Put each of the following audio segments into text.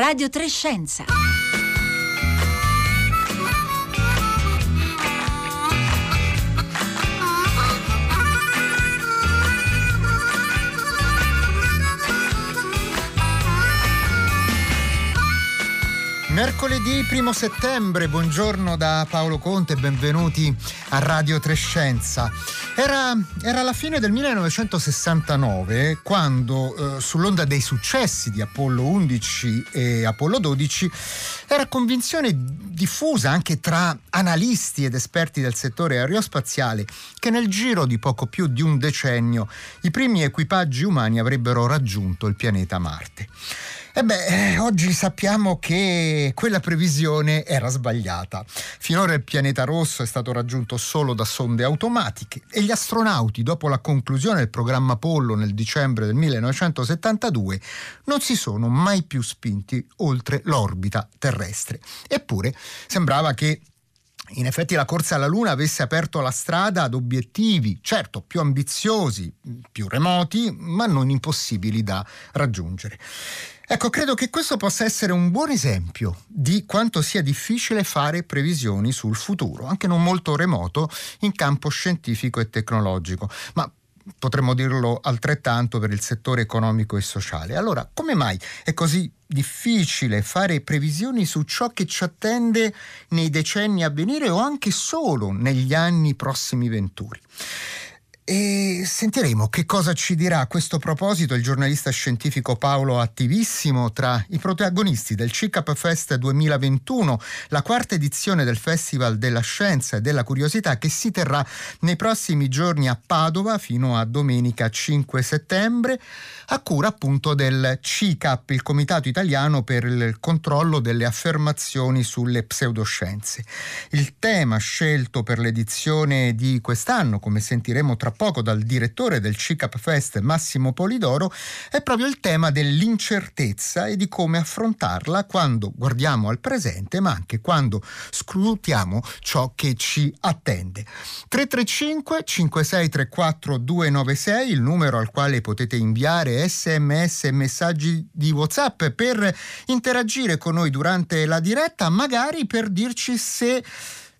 Radio Trescenza. Mercoledì 1 settembre, buongiorno da Paolo Conte, benvenuti a Radio Trescenza. Era, era la fine del 1969 quando eh, sull'onda dei successi di Apollo 11 e Apollo 12 era convinzione diffusa anche tra analisti ed esperti del settore aerospaziale che nel giro di poco più di un decennio i primi equipaggi umani avrebbero raggiunto il pianeta Marte. E beh, oggi sappiamo che quella previsione era sbagliata. Finora il pianeta rosso è stato raggiunto solo da sonde automatiche e gli astronauti, dopo la conclusione del programma Apollo nel dicembre del 1972, non si sono mai più spinti oltre l'orbita terrestre. Eppure sembrava che in effetti la corsa alla Luna avesse aperto la strada ad obiettivi, certo più ambiziosi, più remoti, ma non impossibili da raggiungere. Ecco, credo che questo possa essere un buon esempio di quanto sia difficile fare previsioni sul futuro, anche non molto remoto, in campo scientifico e tecnologico. Ma potremmo dirlo altrettanto per il settore economico e sociale. Allora, come mai è così difficile fare previsioni su ciò che ci attende nei decenni a venire o anche solo negli anni prossimi venturi? E sentiremo che cosa ci dirà a questo proposito il giornalista scientifico Paolo Attivissimo tra i protagonisti del CICAP Fest 2021, la quarta edizione del Festival della Scienza e della Curiosità che si terrà nei prossimi giorni a Padova fino a domenica 5 settembre, a cura appunto del CICAP, il Comitato Italiano per il controllo delle affermazioni sulle pseudoscienze. Il tema scelto per l'edizione di quest'anno, come sentiremo tra poco dal direttore del CICAP Fest Massimo Polidoro è proprio il tema dell'incertezza e di come affrontarla quando guardiamo al presente ma anche quando scrutiamo ciò che ci attende. 335 5634 296 il numero al quale potete inviare sms e messaggi di whatsapp per interagire con noi durante la diretta magari per dirci se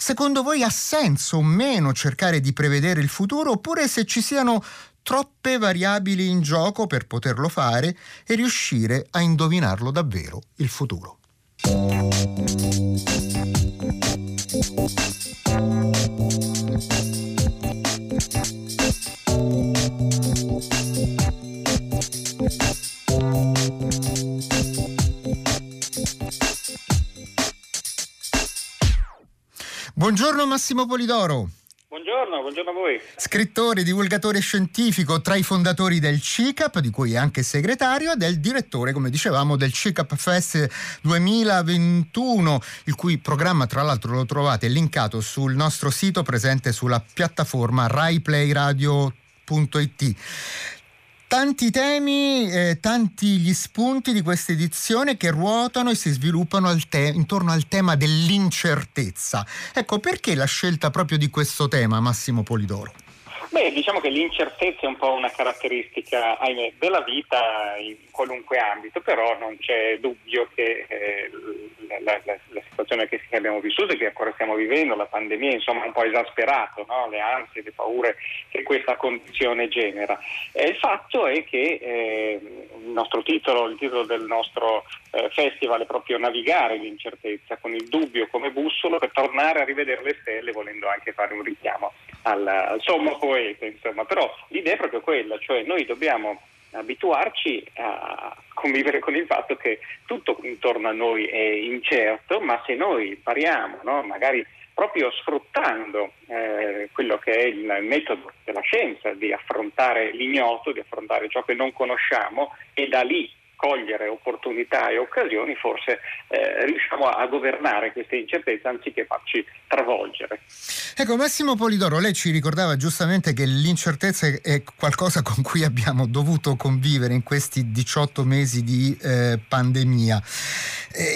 Secondo voi ha senso o meno cercare di prevedere il futuro oppure se ci siano troppe variabili in gioco per poterlo fare e riuscire a indovinarlo davvero il futuro? Massimo Polidoro. Buongiorno, buongiorno a voi. Scrittore, divulgatore scientifico, tra i fondatori del CICAP, di cui è anche segretario, ed è il direttore, come dicevamo, del CICAP Fest 2021, il cui programma tra l'altro lo trovate linkato sul nostro sito presente sulla piattaforma raiplayradio.it tanti temi, eh, tanti gli spunti di questa edizione che ruotano e si sviluppano al te- intorno al tema dell'incertezza. Ecco, perché la scelta proprio di questo tema, Massimo Polidoro? Beh, diciamo che l'incertezza è un po' una caratteristica, ahimè, della vita in qualunque ambito, però non c'è dubbio che eh, la, la, la, situazione che abbiamo vissuto e che ancora stiamo vivendo, la pandemia, insomma, un po' esasperato no? le ansie, le paure che questa condizione genera. E il fatto è che eh, il nostro titolo, il titolo del nostro eh, festival è proprio navigare l'incertezza con il dubbio come bussolo per tornare a rivedere le stelle, volendo anche fare un richiamo al, al sommo poeta, insomma. Però l'idea è proprio quella, cioè noi dobbiamo abituarci a convivere con il fatto che tutto intorno a noi è incerto, ma se noi impariamo, no? magari proprio sfruttando eh, quello che è il metodo della scienza di affrontare l'ignoto, di affrontare ciò che non conosciamo e da lì cogliere opportunità e occasioni, forse eh, riusciamo a governare queste incertezze anziché farci travolgere. Ecco, Massimo Polidoro, lei ci ricordava giustamente che l'incertezza è qualcosa con cui abbiamo dovuto convivere in questi 18 mesi di eh, pandemia.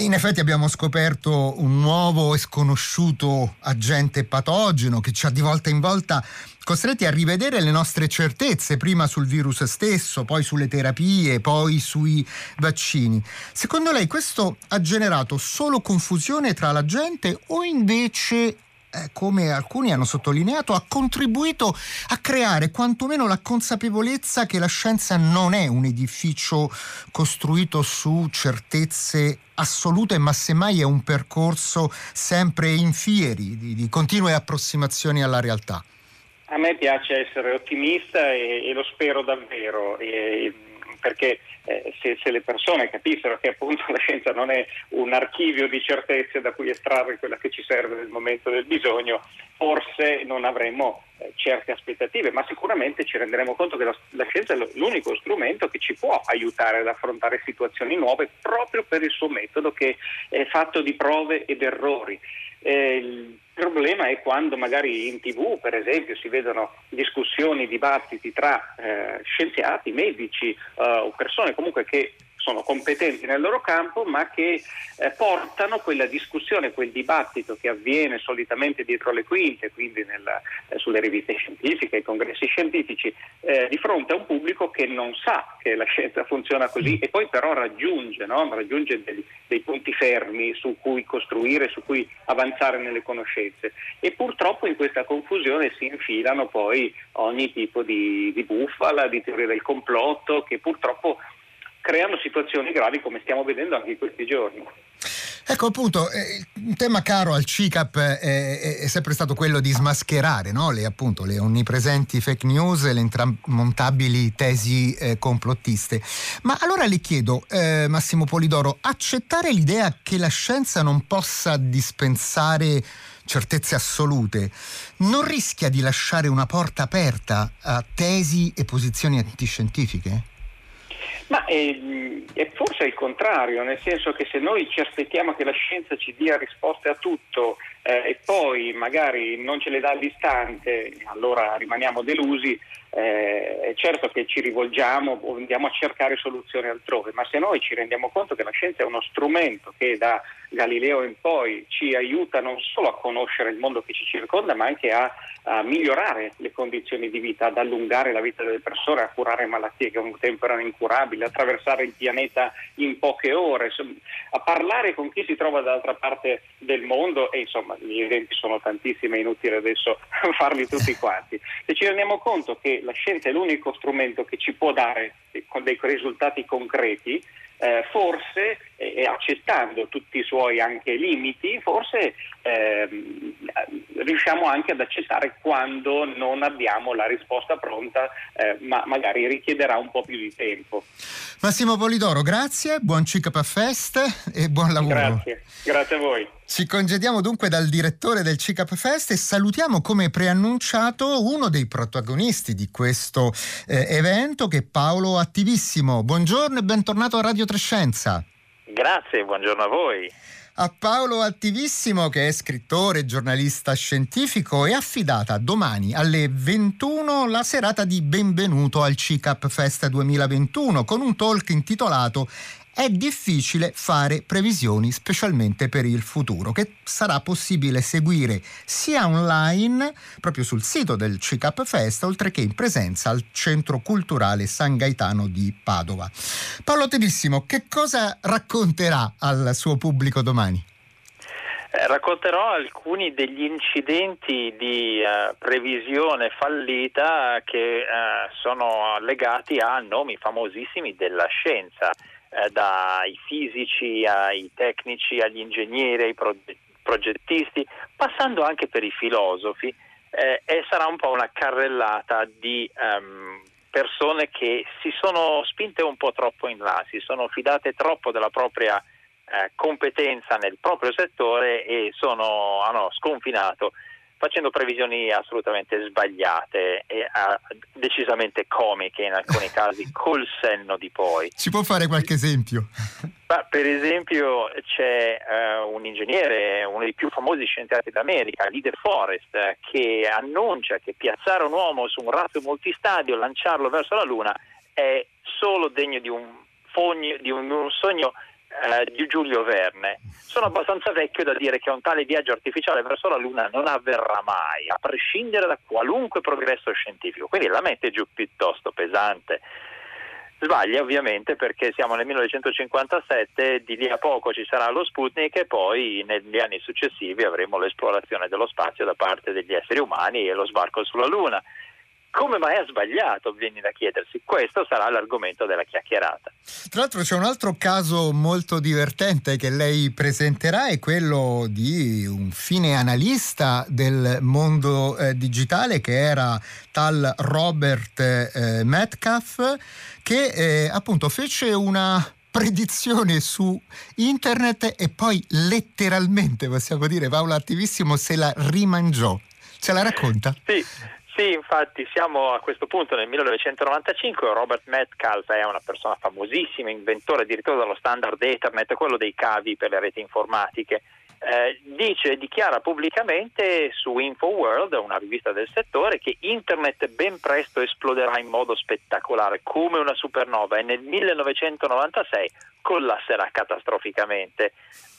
in effetti abbiamo scoperto un nuovo e sconosciuto agente patogeno che ci ha di volta in volta costretti a rivedere le nostre certezze, prima sul virus stesso, poi sulle terapie, poi sui vaccini. Secondo lei questo ha generato solo confusione tra la gente o invece eh, come alcuni hanno sottolineato, ha contribuito a creare quantomeno la consapevolezza che la scienza non è un edificio costruito su certezze assolute, ma semmai è un percorso sempre in fieri di, di continue approssimazioni alla realtà. A me piace essere ottimista e, e lo spero davvero. E, perché eh, se, se, le persone capissero che appunto la scienza non è un archivio di certezze da cui estrarre quella che ci serve nel momento del bisogno, forse non avremmo eh, certe aspettative, ma sicuramente ci renderemo conto che la, la, scienza è l'unico strumento che ci può aiutare ad affrontare situazioni nuove proprio per il suo metodo che è fatto di prove ed errori. Eh, il problema è quando magari in tv, per esempio, si vedono discussioni, dibattiti tra eh, scienziati, medici eh, o persone comunque che sono competenti nel loro campo, ma che eh, portano quella discussione, quel dibattito che avviene solitamente dietro le quinte, quindi nella, eh, sulle riviste scientifiche, ai congressi scientifici, eh, di fronte a un pubblico che non sa che la scienza funziona così e poi però raggiunge, no? raggiunge dei, dei punti fermi su cui costruire, su cui avanzare nelle conoscenze. E purtroppo in questa confusione si infilano poi ogni tipo di, di bufala, di teoria del complotto che purtroppo creano situazioni gravi come stiamo vedendo anche in questi giorni. Ecco appunto, eh, un tema caro al CICAP è, è, è sempre stato quello di smascherare no? le, appunto, le, onnipresenti fake news e le intramontabili tesi eh, complottiste. Ma allora le chiedo, eh, Massimo Polidoro, accettare l'idea che la scienza non possa dispensare certezze assolute non rischia di lasciare una porta aperta a tesi e posizioni antiscientifiche? Ma ehm, è, forse il contrario, nel senso che se noi ci aspettiamo che la scienza ci dia risposte a tutto eh, e poi magari non ce le dà all'istante, allora rimaniamo delusi, eh, è certo che ci rivolgiamo o andiamo a cercare soluzioni altrove, ma se noi ci rendiamo conto che la scienza è uno strumento che da Galileo in poi ci aiuta non solo a conoscere il mondo che ci circonda, ma anche a, a migliorare le condizioni di vita, ad allungare la vita delle persone, a curare malattie che un tempo erano incurabili, a attraversare il pianeta in poche ore, a parlare con chi si trova dall'altra parte del mondo e insomma gli esempi sono tantissimi, è inutile adesso farli tutti quanti. Se ci rendiamo conto che la scienza è l'unico strumento che ci può dare dei risultati concreti, eh, forse, eh, accettando tutti i suoi anche limiti, forse ehm, riusciamo anche ad accettare quando non abbiamo la risposta pronta, eh, ma magari richiederà un po' più di tempo. Massimo Polidoro, grazie, buon CICAP Fest e buon lavoro. Grazie, grazie a voi. Ci congediamo dunque dal direttore del CICAP Fest e salutiamo come preannunciato uno dei protagonisti di questo eh, evento che è Paolo Attivissimo. Buongiorno e bentornato a Radio Trescenza. Grazie, buongiorno a voi. A Paolo Attivissimo, che è scrittore e giornalista scientifico, è affidata domani alle 21 la serata di benvenuto al CICAP Fest 2021 con un talk intitolato è difficile fare previsioni specialmente per il futuro, che sarà possibile seguire sia online, proprio sul sito del CICAP Fest, oltre che in presenza al Centro Culturale San Gaetano di Padova. Paolo Tedissimo, che cosa racconterà al suo pubblico domani? Eh, racconterò alcuni degli incidenti di eh, previsione fallita che eh, sono legati a nomi famosissimi della scienza eh, dai fisici ai tecnici, agli ingegneri, ai progettisti, passando anche per i filosofi eh, e sarà un po' una carrellata di um, persone che si sono spinte un po' troppo in là, si sono fidate troppo della propria eh, competenza nel proprio settore e sono, hanno sconfinato facendo previsioni assolutamente sbagliate e decisamente comiche in alcuni casi, col senno di poi. Ci può fare qualche esempio? Ma, per esempio c'è uh, un ingegnere, uno dei più famosi scienziati d'America, Leader Forrest, che annuncia che piazzare un uomo su un razzo multistadio, lanciarlo verso la Luna, è solo degno di un, fogno, di un, un sogno eh, di Giulio Verne. Sono abbastanza vecchio da dire che un tale viaggio artificiale verso la Luna non avverrà mai, a prescindere da qualunque progresso scientifico. Quindi la mette giù piuttosto pesante. Sbaglia ovviamente perché siamo nel 1957, di lì a poco ci sarà lo Sputnik e poi negli anni successivi avremo l'esplorazione dello spazio da parte degli esseri umani e lo sbarco sulla Luna. Come mai ha sbagliato? Vieni da chiedersi. Questo sarà l'argomento della chiacchierata. Tra l'altro c'è un altro caso molto divertente che lei presenterà, è quello di un fine analista del mondo eh, digitale che era tal Robert eh, Metcalf che eh, appunto fece una predizione su internet e poi letteralmente, possiamo dire, Paolo Attivissimo se la rimangiò. Ce la racconta? Sì. Sì, infatti siamo a questo punto nel 1995, Robert Metcalf è una persona famosissima, inventore addirittura dello standard Ethernet, quello dei cavi per le reti informatiche. Eh, dice, dichiara pubblicamente su InfoWorld, una rivista del settore, che Internet ben presto esploderà in modo spettacolare come una supernova e nel 1996 collasserà catastroficamente.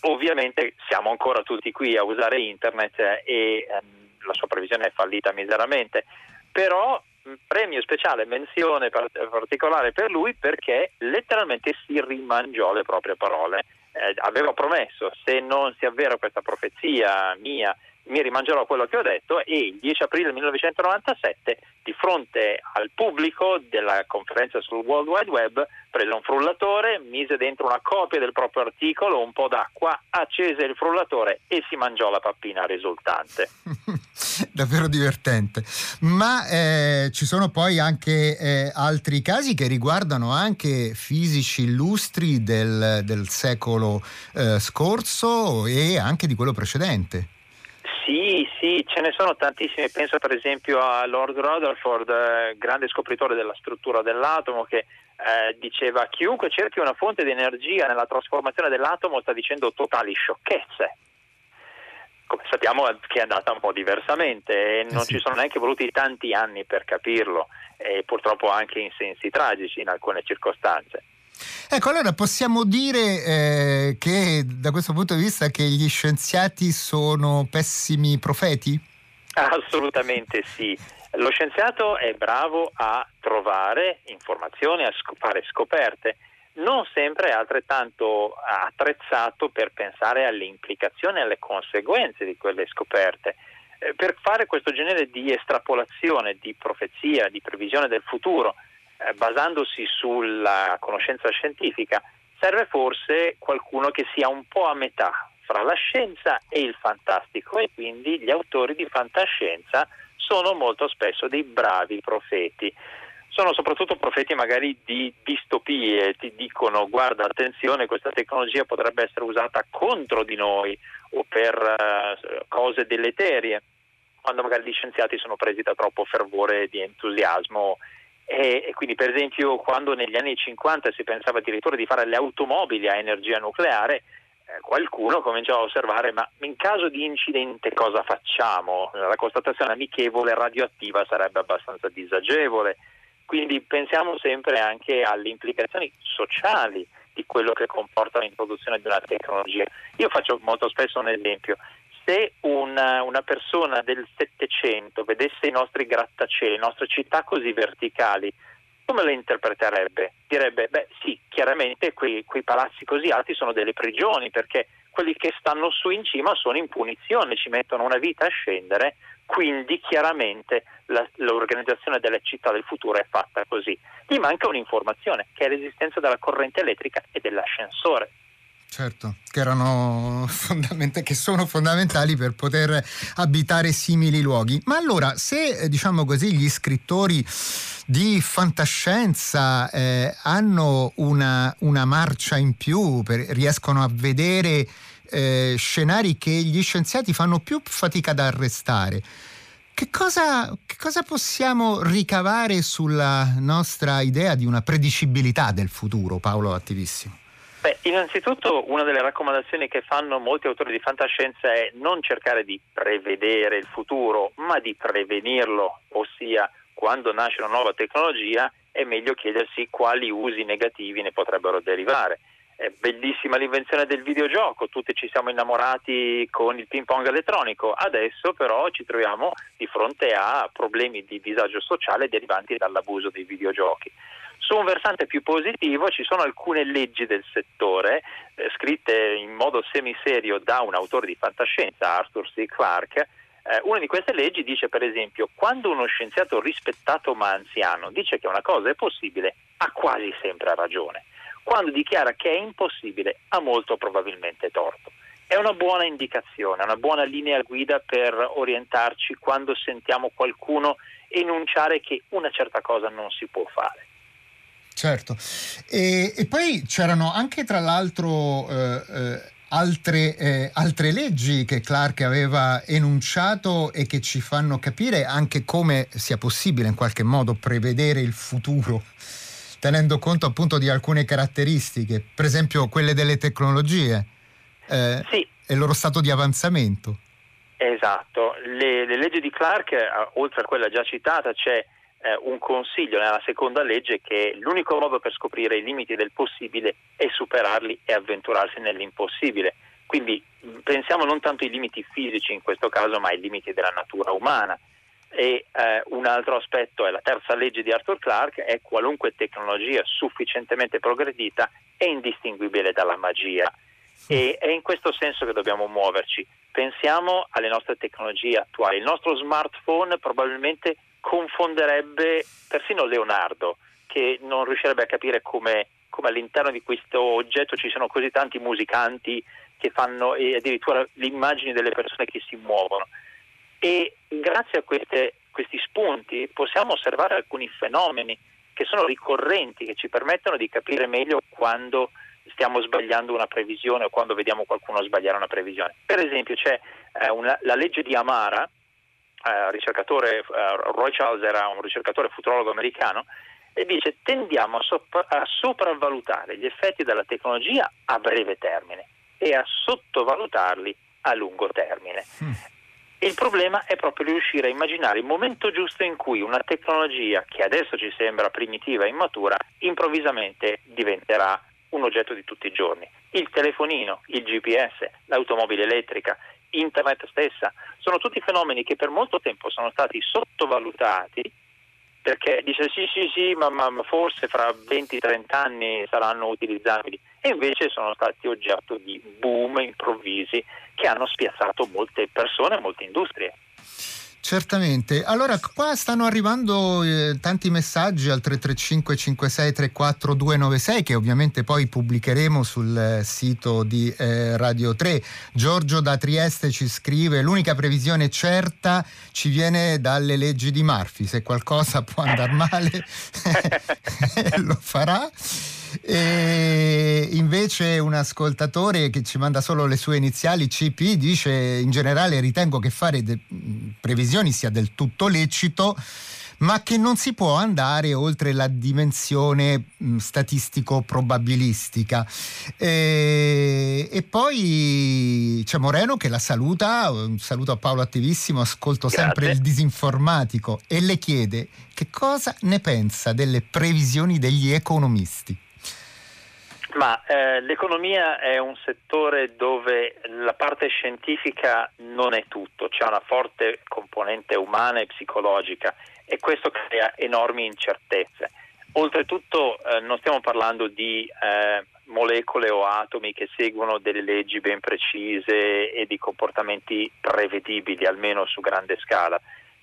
Ovviamente siamo ancora tutti qui a usare Internet e ehm, la sua previsione è fallita miseramente, però premio speciale, menzione particolare per lui perché letteralmente si rimangiò le proprie parole. Eh, aveva promesso, se non si avvera questa profezia mia mi rimangerò quello che ho detto e il 10 aprile 1997 di fronte al pubblico della conferenza sul World Wide Web prese un frullatore, mise dentro una copia del proprio articolo, un po' d'acqua, accese il frullatore e si mangiò la pappina risultante. Davvero divertente. Ma eh, ci sono poi anche eh, altri casi che riguardano anche fisici illustri del, del secolo eh, scorso e anche di quello precedente. Sì, sì, ce ne sono tantissimi. Penso per esempio a Lord Rutherford, eh, grande scopritore della struttura dell'atomo, che eh, diceva chiunque cerchi una fonte di energia nella trasformazione dell'atomo sta dicendo totali sciocchezze. Come sappiamo che è andata un po' diversamente e non eh sì. ci sono neanche voluti tanti anni per capirlo e purtroppo anche in sensi tragici in alcune circostanze. Ecco, allora possiamo dire eh, che da questo punto di vista che gli scienziati sono pessimi profeti? Assolutamente sì. Lo scienziato è bravo a trovare informazioni, a fare scoperte, non sempre è altrettanto attrezzato per pensare alle implicazioni e alle conseguenze di quelle scoperte. Eh, per fare questo genere di estrapolazione, di profezia, di previsione del futuro, eh, basandosi sulla conoscenza scientifica, serve forse qualcuno che sia un po' a metà fra la scienza e il fantastico e quindi gli autori di fantascienza sono molto spesso dei bravi profeti. Sono soprattutto profeti magari di distopie, ti dicono guarda attenzione questa tecnologia potrebbe essere usata contro di noi o per uh, cose deleterie, quando magari gli scienziati sono presi da troppo fervore di entusiasmo e, quindi per esempio quando negli anni 50 si pensava addirittura di fare le automobili a energia nucleare, eh, qualcuno cominciò a osservare ma in caso di incidente cosa facciamo? La constatazione amichevole radioattiva sarebbe abbastanza disagevole, quindi pensiamo sempre anche alle implicazioni sociali di quello che comporta l'introduzione di una tecnologia. Io faccio molto spesso un esempio, se una, una, persona del Settecento vedesse i nostri grattacieli, le nostre città così verticali, come le interpreterebbe? Direbbe, beh sì, chiaramente quei, quei palazzi così alti sono delle prigioni perché quelli che stanno su in cima sono in punizione, ci mettono una vita a scendere, quindi chiaramente la, l'organizzazione delle città del futuro è fatta così. Gli manca un'informazione che è l'esistenza della corrente elettrica e dell'ascensore. Certo, che, erano fondament- che sono fondamentali per poter abitare simili luoghi. Ma allora, se eh, diciamo così gli scrittori di fantascienza eh, hanno una, una, marcia in più, per, riescono a vedere eh, scenari che gli scienziati fanno più fatica ad arrestare, che cosa, che cosa possiamo ricavare sulla nostra idea di una predicibilità del futuro, Paolo Attivissimo? Beh, innanzitutto una delle raccomandazioni che fanno molti autori di fantascienza è non cercare di prevedere il futuro, ma di prevenirlo, ossia quando nasce una nuova tecnologia è meglio chiedersi quali usi negativi ne potrebbero derivare. È bellissima l'invenzione del videogioco, tutti ci siamo innamorati con il ping pong elettronico, adesso però ci troviamo di fronte a problemi di disagio sociale derivanti dall'abuso dei videogiochi. Su un versante più positivo ci sono alcune leggi del settore eh, scritte in modo semiserio da un autore di fantascienza, Arthur C. Clarke. Eh, una di queste leggi dice per esempio quando uno scienziato rispettato ma anziano dice che una cosa è possibile, ha quasi sempre ragione quando dichiara che è impossibile ha molto probabilmente torto. È una buona indicazione, una buona linea guida per orientarci quando sentiamo qualcuno enunciare che una certa cosa non si può fare. Certo, e, e poi c'erano anche tra l'altro eh, eh, altre, eh, altre leggi che Clark aveva enunciato e che ci fanno capire anche come sia possibile in qualche modo prevedere il futuro tenendo conto appunto di alcune caratteristiche, per esempio quelle delle tecnologie eh, sì. e il loro stato di avanzamento. Esatto, le, le leggi di Clark, eh, oltre a quella già citata, c'è eh, un consiglio nella seconda legge che l'unico modo per scoprire i limiti del possibile è superarli e avventurarsi nell'impossibile. Quindi pensiamo non tanto ai limiti fisici in questo caso, ma ai limiti della natura umana. E eh, un altro aspetto è la terza legge di Arthur Clarke, è qualunque tecnologia sufficientemente progredita è indistinguibile dalla magia. E è in questo senso che dobbiamo muoverci. Pensiamo alle nostre tecnologie attuali. Il nostro smartphone probabilmente confonderebbe persino Leonardo, che non riuscirebbe a capire come, come all'interno di questo oggetto ci sono così tanti musicanti che fanno e addirittura le immagini delle persone che si muovono e grazie a queste, questi spunti possiamo osservare alcuni fenomeni che sono ricorrenti, che ci permettono di capire meglio quando stiamo sbagliando una previsione o quando vediamo qualcuno sbagliare una previsione. Per esempio c'è eh, una, la legge di Amara, eh, ricercatore, eh, Roy Charles era un ricercatore futurologo americano, e dice tendiamo a, sopra- a sopravvalutare gli effetti della tecnologia a breve termine e a sottovalutarli a lungo termine. Mm. Il problema è proprio riuscire a immaginare il momento giusto in cui una tecnologia che adesso ci sembra primitiva e immatura improvvisamente diventerà un oggetto di tutti i giorni. Il telefonino, il GPS, l'automobile elettrica, internet stessa, sono tutti fenomeni che per molto tempo sono stati sottovalutati perché dice sì sì sì ma, ma forse fra 20-30 anni saranno utilizzabili e invece sono stati oggetto di boom improvvisi che hanno spiazzato molte persone e molte industrie. Certamente. Allora, qua stanno arrivando eh, tanti messaggi al 335 5634 296 che ovviamente poi pubblicheremo sul eh, sito di eh, Radio 3. Giorgio da Trieste ci scrive: "L'unica previsione certa ci viene dalle leggi di Murphy, se qualcosa può andare male lo farà". E invece un ascoltatore che ci manda solo le sue iniziali CP dice in generale ritengo che fare de- previsioni sia del tutto lecito ma che non si può andare oltre la dimensione statistico-probabilistica. E, e, poi c'è Moreno che la saluta, un saluto a Paolo Attivissimo, ascolto Grazie. sempre il disinformatico e le chiede che cosa ne pensa delle previsioni degli economisti. Ma eh, l'economia è un settore dove la parte scientifica non è tutto, c'è una forte componente umana e psicologica e questo crea enormi incertezze. Oltretutto eh, non stiamo parlando di eh, molecole o atomi che seguono delle leggi ben precise e di comportamenti prevedibili, almeno su grande scala.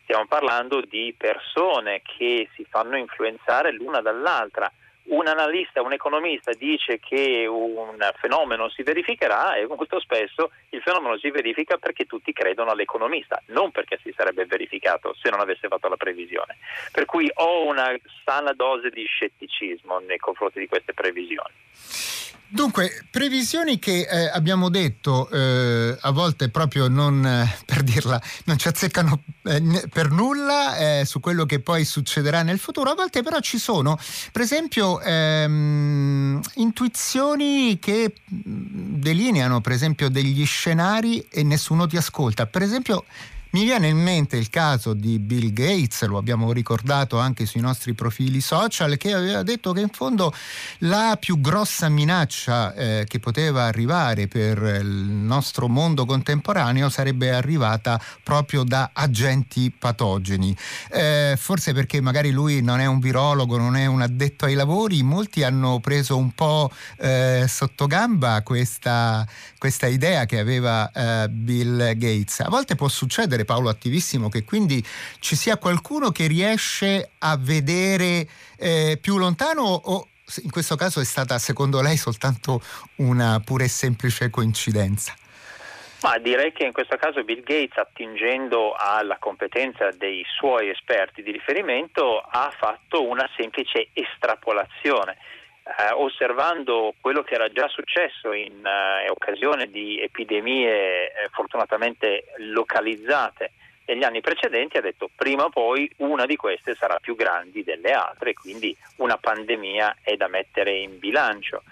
Stiamo parlando di persone che si fanno influenzare l'una dall'altra un analista, un economista dice che un fenomeno si verificherà e molto spesso il fenomeno si verifica perché tutti credono all'economista, non perché si sarebbe verificato se non avesse fatto la previsione. Per cui ho una sana dose di scetticismo nei confronti di queste previsioni. Dunque, previsioni che eh, abbiamo detto eh, a volte proprio non, eh, per dirla, non ci azzeccano eh, per nulla eh, su quello che poi succederà nel futuro, a volte però ci sono, per esempio, ehm, intuizioni che mm, delineano, per esempio, degli scenari e nessuno ti ascolta. Per esempio, Mi viene in mente il caso di Bill Gates, lo abbiamo ricordato anche sui nostri profili social, che aveva detto che in fondo la più grossa minaccia eh, che poteva arrivare per il nostro mondo contemporaneo sarebbe arrivata proprio da agenti patogeni. Eh, forse perché magari lui non è un virologo, non è un addetto ai lavori, molti hanno preso un po' eh, sotto gamba questa, questa idea che aveva eh, Bill Gates. A volte può succedere, Paolo Attivissimo, che quindi ci sia qualcuno che riesce a vedere eh, più lontano o in questo caso è stata secondo lei soltanto una pura e semplice coincidenza? Ma direi che in questo caso Bill Gates, attingendo alla competenza dei suoi esperti di riferimento, ha fatto una semplice estrapolazione eh, osservando quello che era già successo in eh, occasione di epidemie eh, fortunatamente localizzate negli anni precedenti, ha detto prima o poi una di queste sarà più grande delle altre, quindi una pandemia è da mettere in bilancio.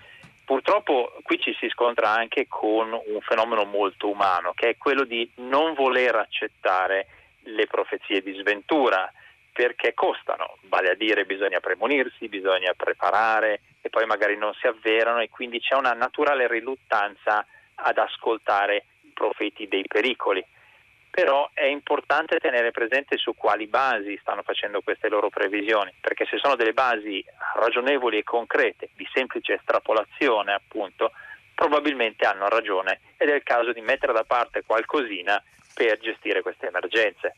Purtroppo qui ci si scontra anche con un fenomeno molto umano, che è quello di non voler accettare le profezie di sventura, perché costano, vale a dire bisogna premunirsi, bisogna preparare e poi magari non si avverano e quindi c'è una naturale riluttanza ad ascoltare i profeti dei pericoli. Però è importante tenere presente su quali basi stanno facendo queste loro previsioni, perché se sono delle basi ragionevoli e concrete, di semplice estrapolazione appunto, probabilmente hanno ragione ed è il caso di mettere da parte qualcosina per gestire queste emergenze.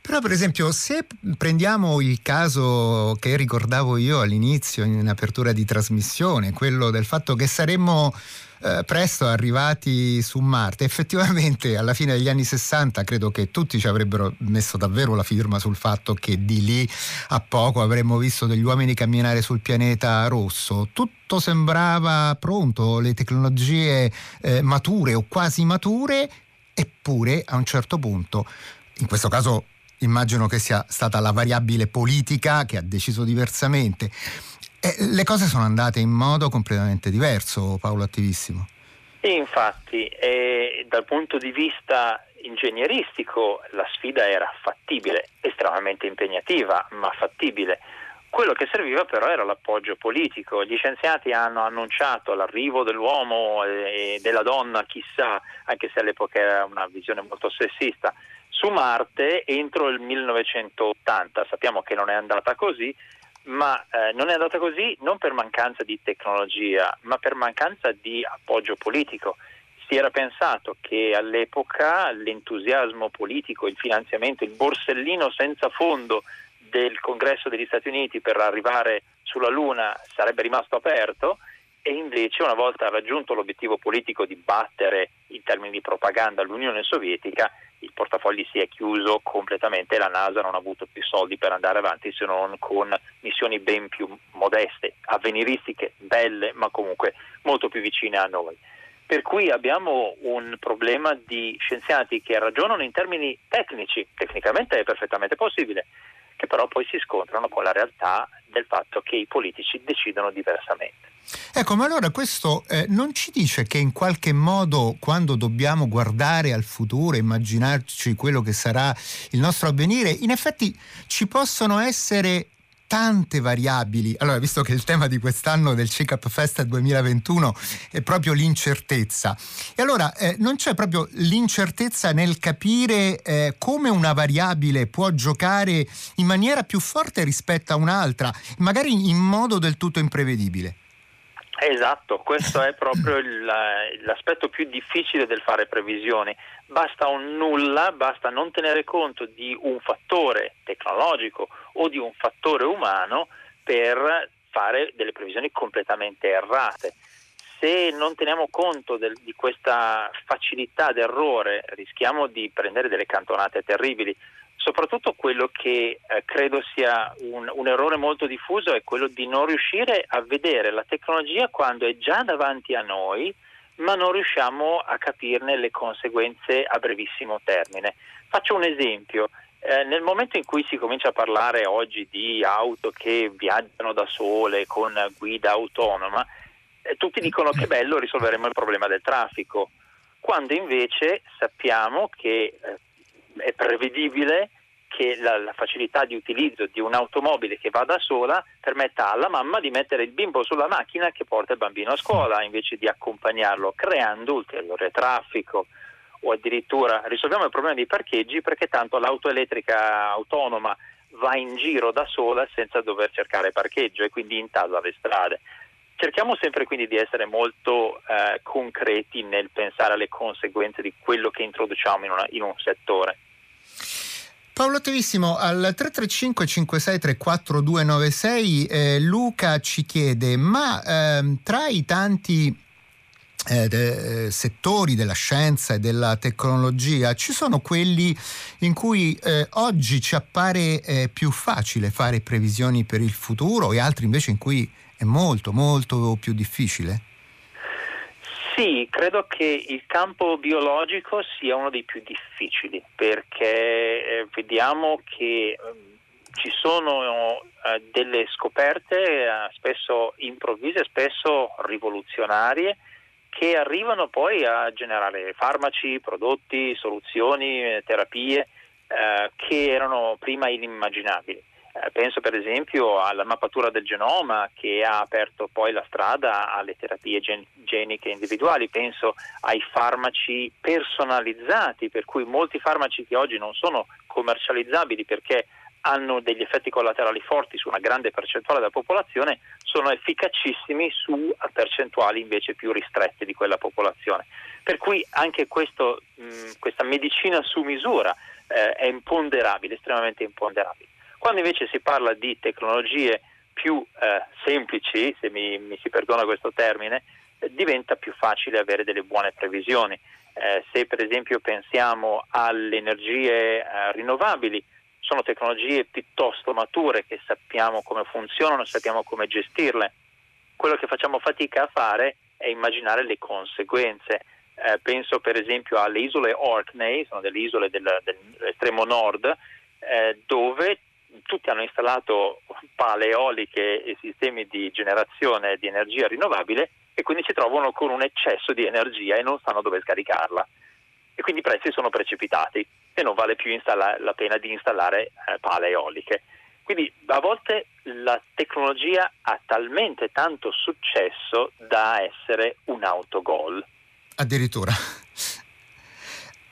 Però per esempio se prendiamo il caso che ricordavo io all'inizio in apertura di trasmissione, quello del fatto che saremmo eh, presto arrivati su Marte, effettivamente alla fine degli anni 60 credo che tutti ci avrebbero messo davvero la firma sul fatto che di lì a poco avremmo visto degli uomini camminare sul pianeta rosso. Tutto sembrava pronto, le tecnologie eh, mature o quasi mature Eppure a un certo punto, in questo caso immagino che sia stata la variabile politica che ha deciso diversamente, eh, le cose sono andate in modo completamente diverso, Paolo Attivissimo. infatti, eh, dal punto di vista ingegneristico la sfida era fattibile, estremamente impegnativa, ma fattibile. Quello che serviva però era l'appoggio politico. Gli scienziati hanno annunciato l'arrivo dell'uomo e della donna, chissà, anche se all'epoca era una visione molto sessista, su Marte entro il 1980. Sappiamo che non è andata così, ma eh, non è andata così non per mancanza di tecnologia, ma per mancanza di appoggio politico. Si era pensato che all'epoca l'entusiasmo politico, il finanziamento, il borsellino senza fondo del congresso degli Stati Uniti per arrivare sulla Luna sarebbe rimasto aperto e invece una volta raggiunto l'obiettivo politico di battere in termini di propaganda l'Unione Sovietica, il portafogli si è chiuso completamente e la NASA non ha avuto più soldi per andare avanti se non con missioni ben più modeste, avveniristiche, belle, ma comunque molto più vicine a noi. Per cui abbiamo un problema di scienziati che ragionano in termini tecnici, tecnicamente è perfettamente possibile, che però poi si scontrano con la realtà del fatto che i politici decidono diversamente. Ecco, ma allora questo eh, non ci dice che in qualche modo quando dobbiamo guardare al futuro, immaginarci quello che sarà il nostro avvenire, in effetti ci possono essere tante variabili. Allora, visto che il tema di quest'anno del CICAP Fest 2021 è proprio l'incertezza, e allora eh, non c'è proprio l'incertezza nel capire eh, come una variabile può giocare in maniera più forte rispetto a un'altra, magari in modo del tutto imprevedibile. Esatto, questo è proprio l'aspetto più difficile del fare previsioni. Basta un nulla, basta non tenere conto di un fattore tecnologico o di un fattore umano per fare delle previsioni completamente errate. Se non teniamo conto del, di questa facilità d'errore rischiamo di prendere delle cantonate terribili. Soprattutto quello che eh, credo sia un, un, errore molto diffuso è quello di non riuscire a vedere la tecnologia quando è già davanti a noi, ma non riusciamo a capirne le conseguenze a brevissimo termine. Faccio un esempio. Eh, nel momento in cui si comincia a parlare oggi di auto che viaggiano da sole con guida autonoma, eh, tutti dicono che bello risolveremo il problema del traffico, quando invece sappiamo che eh, è prevedibile che la, la, facilità di utilizzo di un'automobile che va da sola permetta alla mamma di mettere il bimbo sulla macchina che porta il bambino a scuola invece di accompagnarlo, creando ulteriore traffico o addirittura risolviamo il problema dei parcheggi perché tanto l'auto elettrica autonoma va in giro da sola senza dover cercare parcheggio e quindi intasa le strade. Cerchiamo sempre quindi di essere molto eh, concreti nel pensare alle conseguenze di quello che introduciamo in, una, in un settore. Paolo Tevissimo, al 335 5634 296 eh, Luca ci chiede, ma eh, tra i tanti eh, eh, settori della scienza e della tecnologia ci sono quelli in cui eh, oggi ci appare eh, più facile fare previsioni per il futuro e altri invece in cui è molto molto più difficile? Sì, credo che il campo biologico sia uno dei più difficili perché eh, vediamo che eh, ci sono eh, delle scoperte eh, spesso improvvise, spesso rivoluzionarie che arrivano poi a generare farmaci, prodotti, soluzioni, terapie che erano prima inimmaginabili. Eh, penso per esempio alla mappatura del genoma che ha aperto poi la strada alle terapie gen- geniche individuali, penso ai farmaci personalizzati, per cui molti farmaci che oggi non sono commercializzabili perché hanno degli effetti collaterali forti su una grande percentuale della popolazione, sono efficacissimi su percentuali invece più ristrette di quella popolazione. Per cui anche questo, mh, questa medicina su misura eh, è imponderabile, estremamente imponderabile. Quando invece si parla di tecnologie più eh, semplici, se mi, mi, si perdona questo termine, eh, diventa più facile avere delle buone previsioni. Eh, se per esempio pensiamo alle energie eh, rinnovabili, sono tecnologie piuttosto mature che sappiamo come funzionano, sappiamo come gestirle. Quello che facciamo fatica a fare è immaginare le conseguenze. Eh, penso per esempio alle isole Orkney, sono delle isole del, dell'estremo nord, eh, dove tutti hanno installato pale eoliche e sistemi di generazione di energia rinnovabile e quindi si trovano con un eccesso di energia e non sanno dove scaricarla. E quindi i prezzi sono precipitati e non vale più la pena di installare eh, pale eoliche. Quindi a volte la tecnologia ha talmente tanto successo da essere un autogol. Addirittura.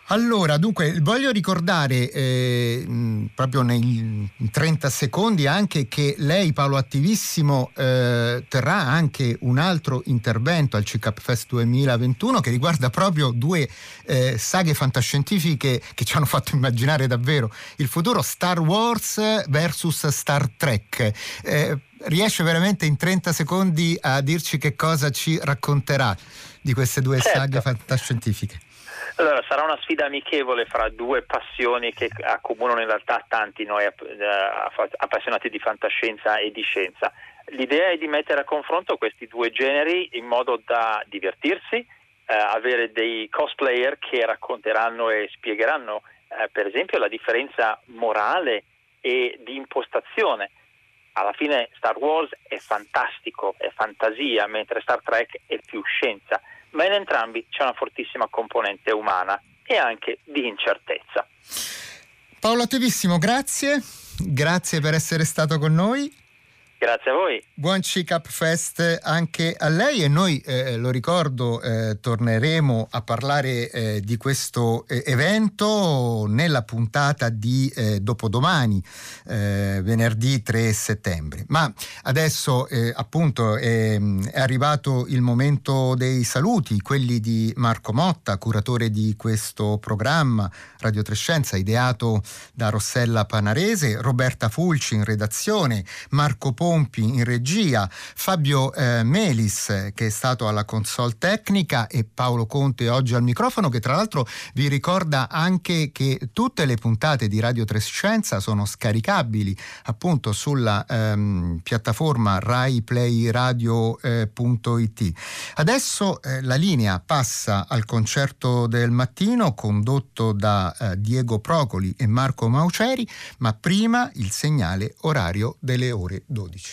Allora, dunque, voglio ricordare eh, proprio nei 30 secondi anche che lei, Paolo Attivissimo, eh, terrà anche un altro intervento al CICAP Fest 2021 che riguarda proprio due eh, saghe fantascientifiche che ci hanno fatto immaginare davvero il futuro, Star Wars versus Star Trek. Eh, riesce veramente in 30 secondi a dirci che cosa ci racconterà di queste due certo. saghe fantascientifiche? Allora, sarà una sfida amichevole fra due passioni che accomunano in realtà tanti noi eh, appassionati di fantascienza e di scienza. L'idea è di mettere a confronto questi due generi in modo da divertirsi, eh, avere dei cosplayer che racconteranno e spiegheranno eh, per esempio la differenza morale e di impostazione. Alla fine Star Wars è fantastico, è fantasia, mentre Star Trek è più scienza ma in entrambi c'è una fortissima componente umana e anche di incertezza. Paolo Tevissimo, grazie, grazie per essere stato con noi. Grazie a voi. Buon CICAP Fest anche a lei e noi, eh, lo ricordo, eh, torneremo a parlare eh, di questo eh, evento nella puntata di eh, dopodomani, eh, venerdì 3 settembre. Ma adesso appunto è, è, arrivato il momento dei saluti, quelli di Marco Motta, curatore di questo programma Radio Trescenza, ideato da Rossella Panarese, Roberta Fulci in redazione, Marco Poni Pompi in regia, Fabio eh, Melis che è stato alla console tecnica e Paolo Conte oggi al microfono che tra l'altro vi ricorda anche che tutte le puntate di Radio Trescenza sono scaricabili appunto sulla ehm, piattaforma raiplayradio.it. Adesso eh, la linea passa al concerto del mattino condotto da eh, Diego Procoli e Marco Mauceri, ma prima il segnale orario delle ore 12.